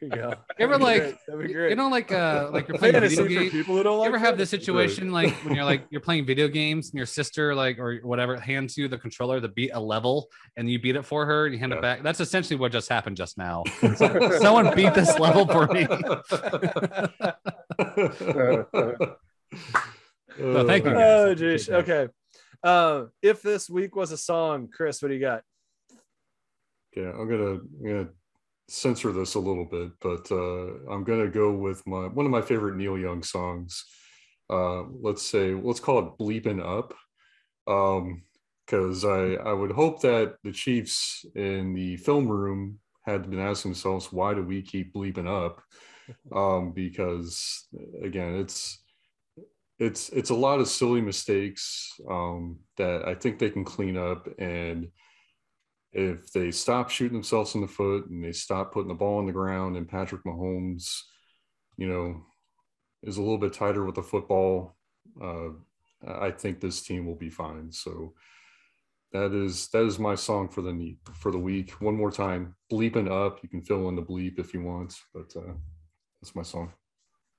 you go. You That'd ever, be like- great. That'd be you know, like uh, like you're playing a fantasy video for game. people who don't You like ever have this fantasy. situation like when you're like you're playing video games and your sister like or whatever hands you the controller to beat a level and you beat it for her and you hand Yeah. it back? That's essentially what just happened just now. Someone beat this level for me. No, thank you, guys. Oh, I geez. Okay. Um, if this week was a song, Chris, what do you got? Yeah, I'm gonna I'm gonna censor this a little bit, but uh, I'm gonna go with my one of my favorite Neil Young songs. Uh, let's say let's call it "Bleeping Up," because I I would hope that the Chiefs in the film room had been asking themselves, why do we keep bleeping up? Um, because again, it's it's it's a lot of silly mistakes um, that I think they can clean up and if they stop shooting themselves in the foot and they stop putting the ball on the ground and Patrick Mahomes, you know, is a little bit tighter with the football, uh, I think this team will be fine. So that is that is my song for the for the week. One more time, bleeping up. You can fill in the bleep if you want, but uh, that's my song.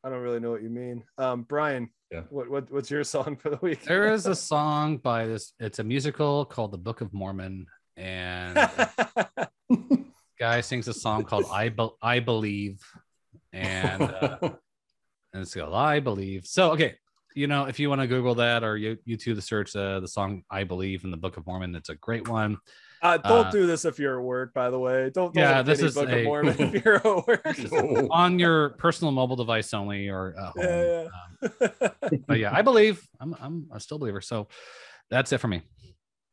I don't really know what you mean. Um, Brian, Yeah. what, what what's your song for the week? There is a song by this. It's a musical called The Book of Mormon, and guy sings a song called "I Be- I Believe," and uh, and it's called "I Believe." So okay, you know if you want to Google that or you YouTube the search uh, the song "I Believe" in the Book of Mormon, it's a great one. Uh, don't uh, do this if you're at work, by the way. Don't, don't Yeah, this is Book a- of Mormon if you're at work. On your personal mobile device only or at home. Yeah, Um, but yeah, I believe I'm I'm a still believer. So that's it for me.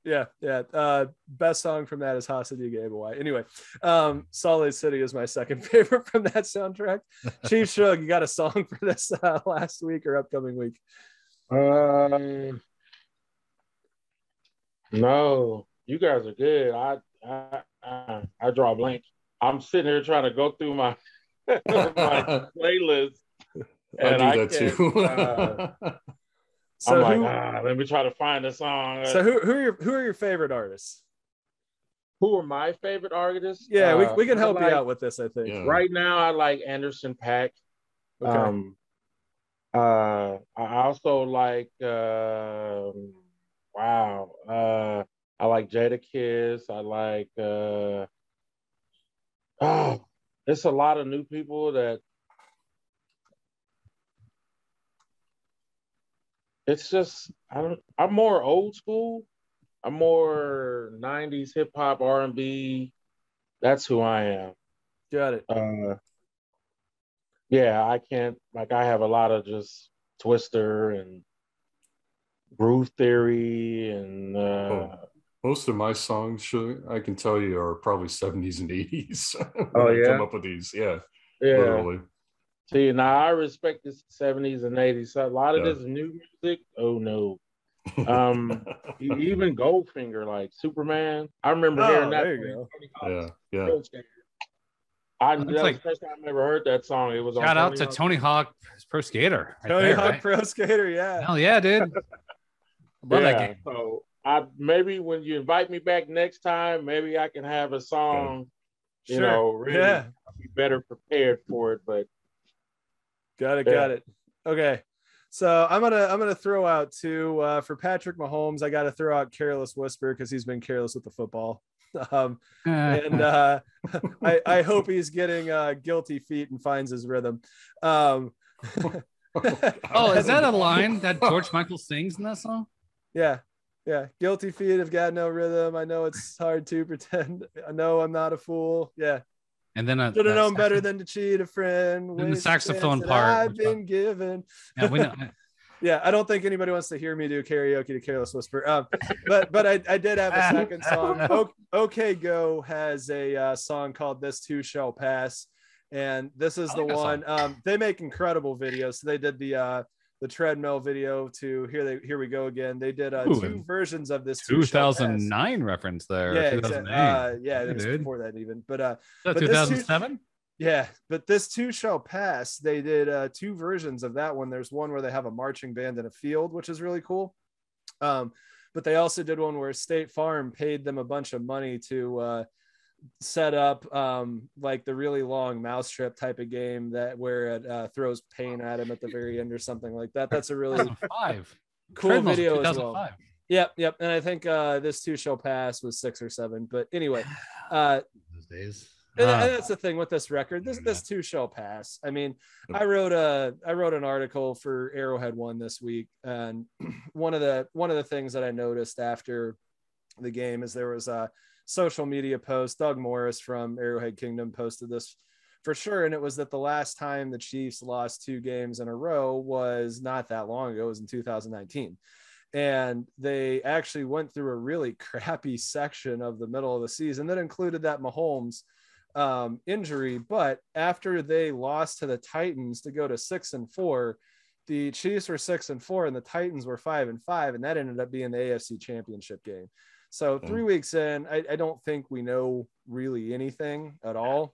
yeah, yeah. Uh, best song from that is Hasa Diga Eebowai. Anyway, um, Salt Lake City is my second favorite from that soundtrack. Chief Shug, you got a song for this uh, last week or upcoming week? Um, no, you guys are good. I I I, I draw a blank. I'm sitting here trying to go through my my playlist. I and do I that can't, too. uh, So I'm like, ah, let me try to find a song. so who, who are your who are your favorite artists? who are my favorite artists? Yeah, we, Uh, we can help like- you out with this. I think. Yeah. Right now, I like Anderson .Paak. Okay. Um, uh, I also like, um wow, uh, I like Jadakiss. I like, uh, oh, it's a lot of new people that it's just, I don't, I'm more old school. I'm more 90s hip hop, R&B. That's who I am Got it. uh yeah i can't like i have a lot of just Twista and groove theory and uh Oh, Most of my songs, should- I can tell you, are probably 70s and 80s. when Oh, I yeah? come up with these. Yeah, yeah literally. see now i respect the 70s and 80s so a lot of Yeah. this new music oh no Um, even goldfinger like superman i remember Oh, hearing that there you go. Yeah, yeah. I, that Looks was like- the first time I ever heard that song. It was on Shout out to Hawk. Tony Hawk Pro Skater. right Tony there, Hawk right? Pro Skater, yeah. Hell yeah, dude. Love that game. So I maybe when you invite me back next time, maybe I can have a song, you Sure. know, really Yeah. better prepared for it. But got it, Yeah. got it. Okay. So I'm gonna I'm gonna throw out two uh, for Patrick Mahomes. I got to throw out careless whisper because he's been careless with the football. Um, and uh, I, I hope he's getting uh, guilty feet and finds his rhythm. Um, oh, is that a line that George Michael sings in that song? yeah, yeah. Guilty feet have got no rhythm. I know it's hard to pretend. I know I'm not a fool. Yeah, And then should have known better than to cheat a friend. Then the saxophone part I've been given. Yeah, we know. Yeah, I don't think anybody wants to hear me do karaoke to Careless Whisper. Um, but but I, I did have a second song. O- OK Go has a uh, song called "This Too Shall Pass," and this is I the like one. Um, they make incredible videos. So they did the uh, the treadmill video to here they here we go again. They did uh, Ooh, two versions of this. Too Shall Pass. 2009 reference there. Yeah, 2008. exactly. Uh, yeah, Yeah, it was dude. before that even. But uh, but this too- 2007? yeah, but this too shall pass. They did uh, two versions of that one. There's one where they have a marching band in a field, which is really cool. Um, but they also did one where State Farm paid them a bunch of money to uh, set up um, like the really long mouse mousetrap type of game that where it uh, throws pain at him at the very end or something like that. That's a really 2005. cool Treadmill's video as well. 2005. Yep, yep. And I think uh, this too shall pass was six or seven. But anyway, uh, Those days. and, Uh, and that's the thing with this record. This this too shall pass. I mean, I wrote a I wrote an article for Arrowhead One this week, and one of the one of the things that I noticed after the game is there was a social media post. Doug Morris from Arrowhead Kingdom posted this for sure, and it was that the last time the Chiefs lost two games in a row was not that long ago. It was in 2019 and they actually went through a really crappy section of the middle of the season that included that Mahomes um, injury. But after they lost to the Titans to go to six and four, the Chiefs were six and four, and the Titans were five and five, and that ended up being the AFC Championship game. So Yeah. three weeks in, I, I don't think we know really anything at all,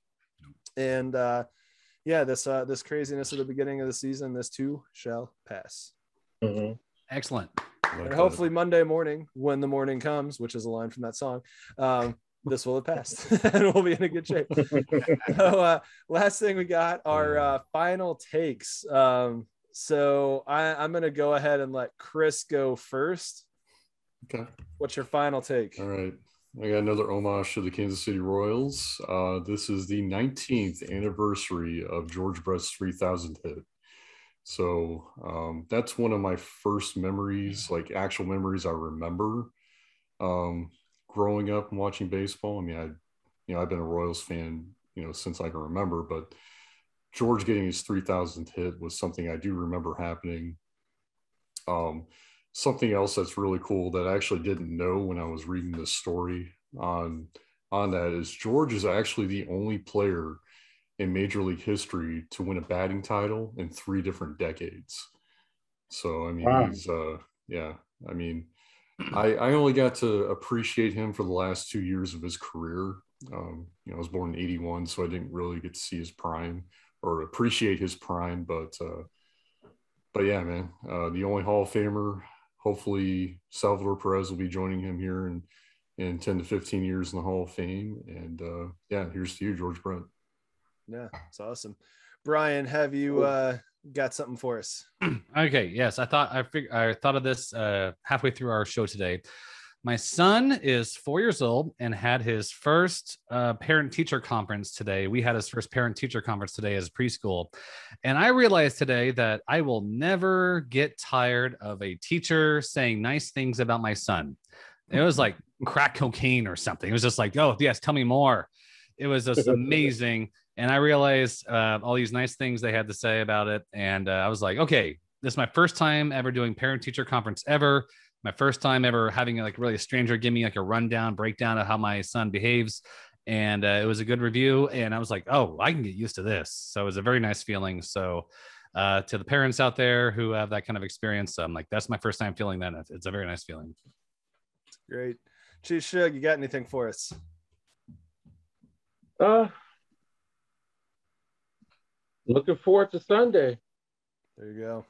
and uh, yeah, this uh, this craziness at the beginning of the season, this too shall pass. Mhm. Excellent. And hopefully Monday morning, when the morning comes, which is a line from that song, um, this will have passed and we'll be in a good shape. so uh, last thing we got are uh, final takes. Um, so I, I'm going to go ahead and let Chris go first. Okay. What's your final take? All right. I got another homage to the Kansas City Royals. Uh, this is the 19th anniversary of George Brett's 3000 hit. So um, that's one of my first memories, like actual memories I remember um, growing up and watching baseball. I mean, I, you know, I've been a Royals fan, you know, since I can remember, but George getting his 3000th hit was something I do remember happening. Um, something else that's really cool that I actually didn't know when I was reading this story on on that is George is actually the only player in Major League history to win a batting title in three different decades. So I mean, Wow. he's uh, yeah. I mean, I I only got to appreciate him for the last two years of his career. Um, you know, I was born in '81, so I didn't really get to see his prime or appreciate his prime, but. uh but yeah, man, uh, the only Hall of Famer. Hopefully, Salvador Perez will be joining him here in in ten to fifteen years in the Hall of Fame. And uh, yeah, here's to you, George Brett. Yeah, it's awesome. Brian, have you uh, got something for us? okay yes i thought i fig- i thought of this uh halfway through our show today my son is four years old and had his first uh, parent teacher conference today. We had his first parent teacher conference today as preschool. And i realized today that i will never get tired of a teacher saying nice things about my son. It was like crack cocaine or something. It was just like oh yes tell me more. It was just amazing. And I realized uh, all these nice things they had to say about it, and uh, I was like, okay, this is my first time ever doing parent teacher conference ever. My first time ever having like really a stranger give me like a rundown breakdown of how my son behaves, and uh, it was a good review. And I was like, oh, I can get used to this. So it was a very nice feeling. So uh, to the parents out there who have that kind of experience, I'm like, that's my first time feeling that. It's a very nice feeling. Great. Chief Shug, you got anything for us? Uh, looking forward to Sunday. There you go.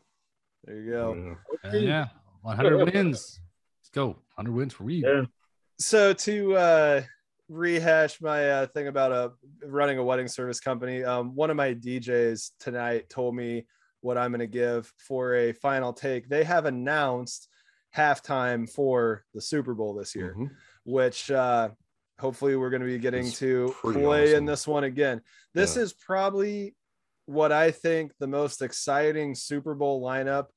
There you go. Yeah. Uh, yeah, 100 wins. Let's go. 100 wins for Reid. Yeah. so to uh rehash my uh, thing about uh, running a wedding service company. Um, one of my DJs tonight told me what I'm going to give for a final take. They have announced halftime for the Super Bowl this year, Mhm. which uh, hopefully we're going to be getting It's to play in this one again. This Yeah. is probably what I think the most exciting Super Bowl lineup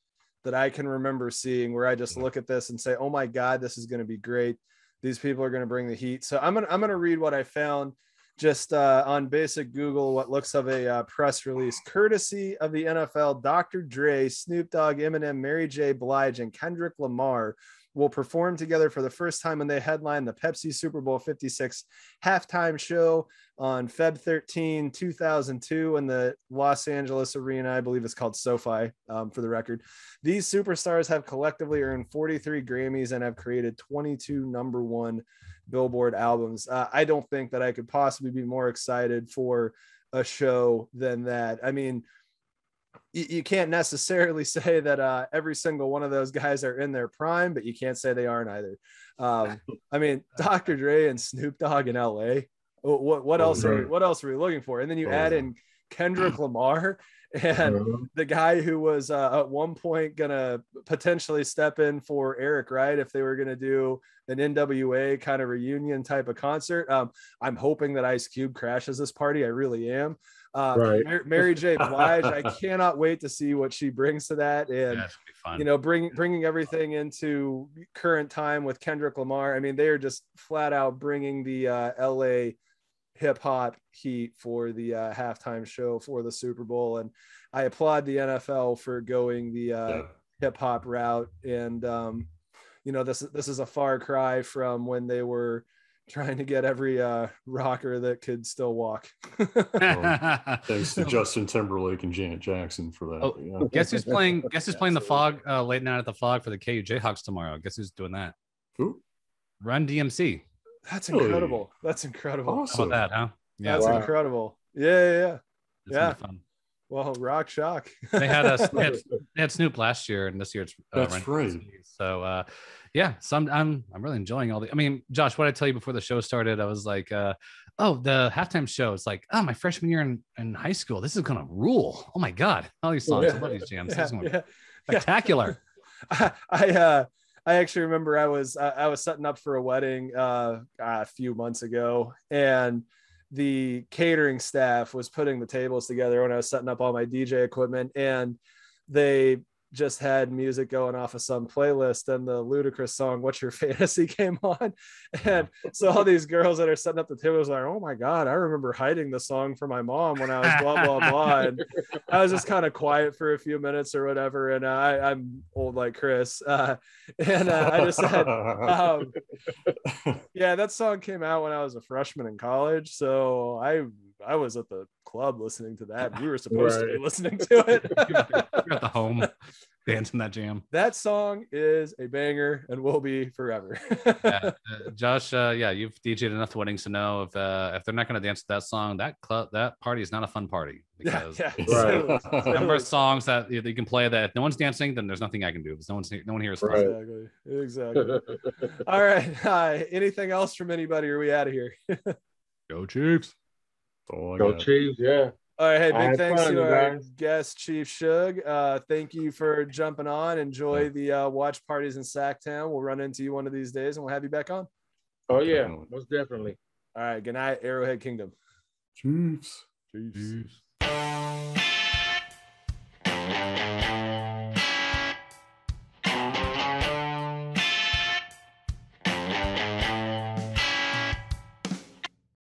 that I can remember seeing where I just look at this and say, "Oh my god, this is going to be great. These people are going to bring the heat." So I'm to I'm to read what I found just uh, on basic Google what looks of a uh, press release courtesy of the NFL. Dr. Dre, Snoop Dogg, Eminem, Mary J. Blige, and Kendrick Lamar will perform together for the first time when they headline the Pepsi Super Bowl 56 halftime show on Feb 13, 2002, in the Los Angeles Arena. I believe it's called SoFi um, for the record. These superstars have collectively earned 43 Grammys and have created 22 number one Billboard albums. Uh, I don't think that I could possibly be more excited for a show than that. I mean, you, you can't necessarily say that uh, every single one of those guys are in their prime, but you can't say they aren't either. Um, I mean, Dr. Dre and Snoop Dogg in LA. What what, else are we, what else are we looking for? And then you Oh, add in Kendrick Lamar and Uh-huh. the guy who was uh, at one point gonna potentially step in for Eric Wright if they were gonna do an NWA kind of reunion type of concert. Um, I'm hoping that Ice Cube crashes this party. I really am. Uh, Right. Mar- Mary J. Blige. I cannot wait to see what she brings to that. And Yeah, be fun. you know, bring bringing everything into current time with Kendrick Lamar. I mean, they are just flat out bringing the uh, L.A. hip hop heat for the uh, halftime show for the Super Bowl, and I applaud the NFL for going the uh, Yeah. hip hop route. And um, you know, this this is a far cry from when they were trying to get every uh, rocker that could still walk. Thanks to Justin Timberlake and Janet Jackson for that. Oh, yeah. guess who's playing? Guess who's playing the Phog uh, late night at the Phog for the KU Jayhawks tomorrow? Guess who's doing that? Who? Run DMC. That's Really? incredible. That's incredible. How Awesome. about that, huh? Yeah, That's Wow. incredible. Yeah, yeah, yeah. it's yeah. fun. Well, rock chalk. They had us. They had, they had Snoop last year, and this year it's uh, That's Run right. DMC. So, uh, yeah, so I'm, I'm I'm really enjoying all the. I mean, Josh, what I tell you before the show started? I was like, uh, oh, the halftime show. It's like, oh, my freshman year in, in high school. This is gonna rule. Oh my god, all these songs. I love these jams. This yeah, yeah. spectacular. I, I uh I actually remember I was I, I was setting up for a wedding uh a few months ago and the catering staff was putting the tables together when I was setting up all my DJ equipment and they just had music going off of some playlist and the Ludacris song what's your fantasy came on. And so all these girls that are setting up the tables are like oh my god i remember hiding the song from my mom when i was blah blah blah. And I was just kind of quiet for a few minutes or whatever, and I, I'm old like Chris, uh, and uh, I just said, um, "Yeah, that song came out when I was a freshman in college, so I I was at the club listening to that. We were supposed to be listening to it. You're at the home dancing that jam. that song is a banger and will be forever. yeah, uh, Josh, uh, yeah, you've DJed enough weddings to know if uh, if they're not going to dance to that song, that club, that party is not a fun party yeah, because yeah. Right. totally, number of songs that you, can play that if no one's dancing, then there's nothing I can do because no one's no one here is fun. Right. Exactly. Exactly. All right. Uh, anything else from anybody? Or are we out of here? Go Chiefs! All Go got. Chiefs, yeah. All right, hey, big thanks fun, to our guys. guest Chief Shug. Uh, thank you for jumping on. Enjoy the uh, watch parties in Sactown. We'll run into you one of these days, and we'll have you back on. Oh yeah, Definitely. most definitely. All right, good night, Arrowhead Kingdom. Chiefs. Chiefs. Chiefs.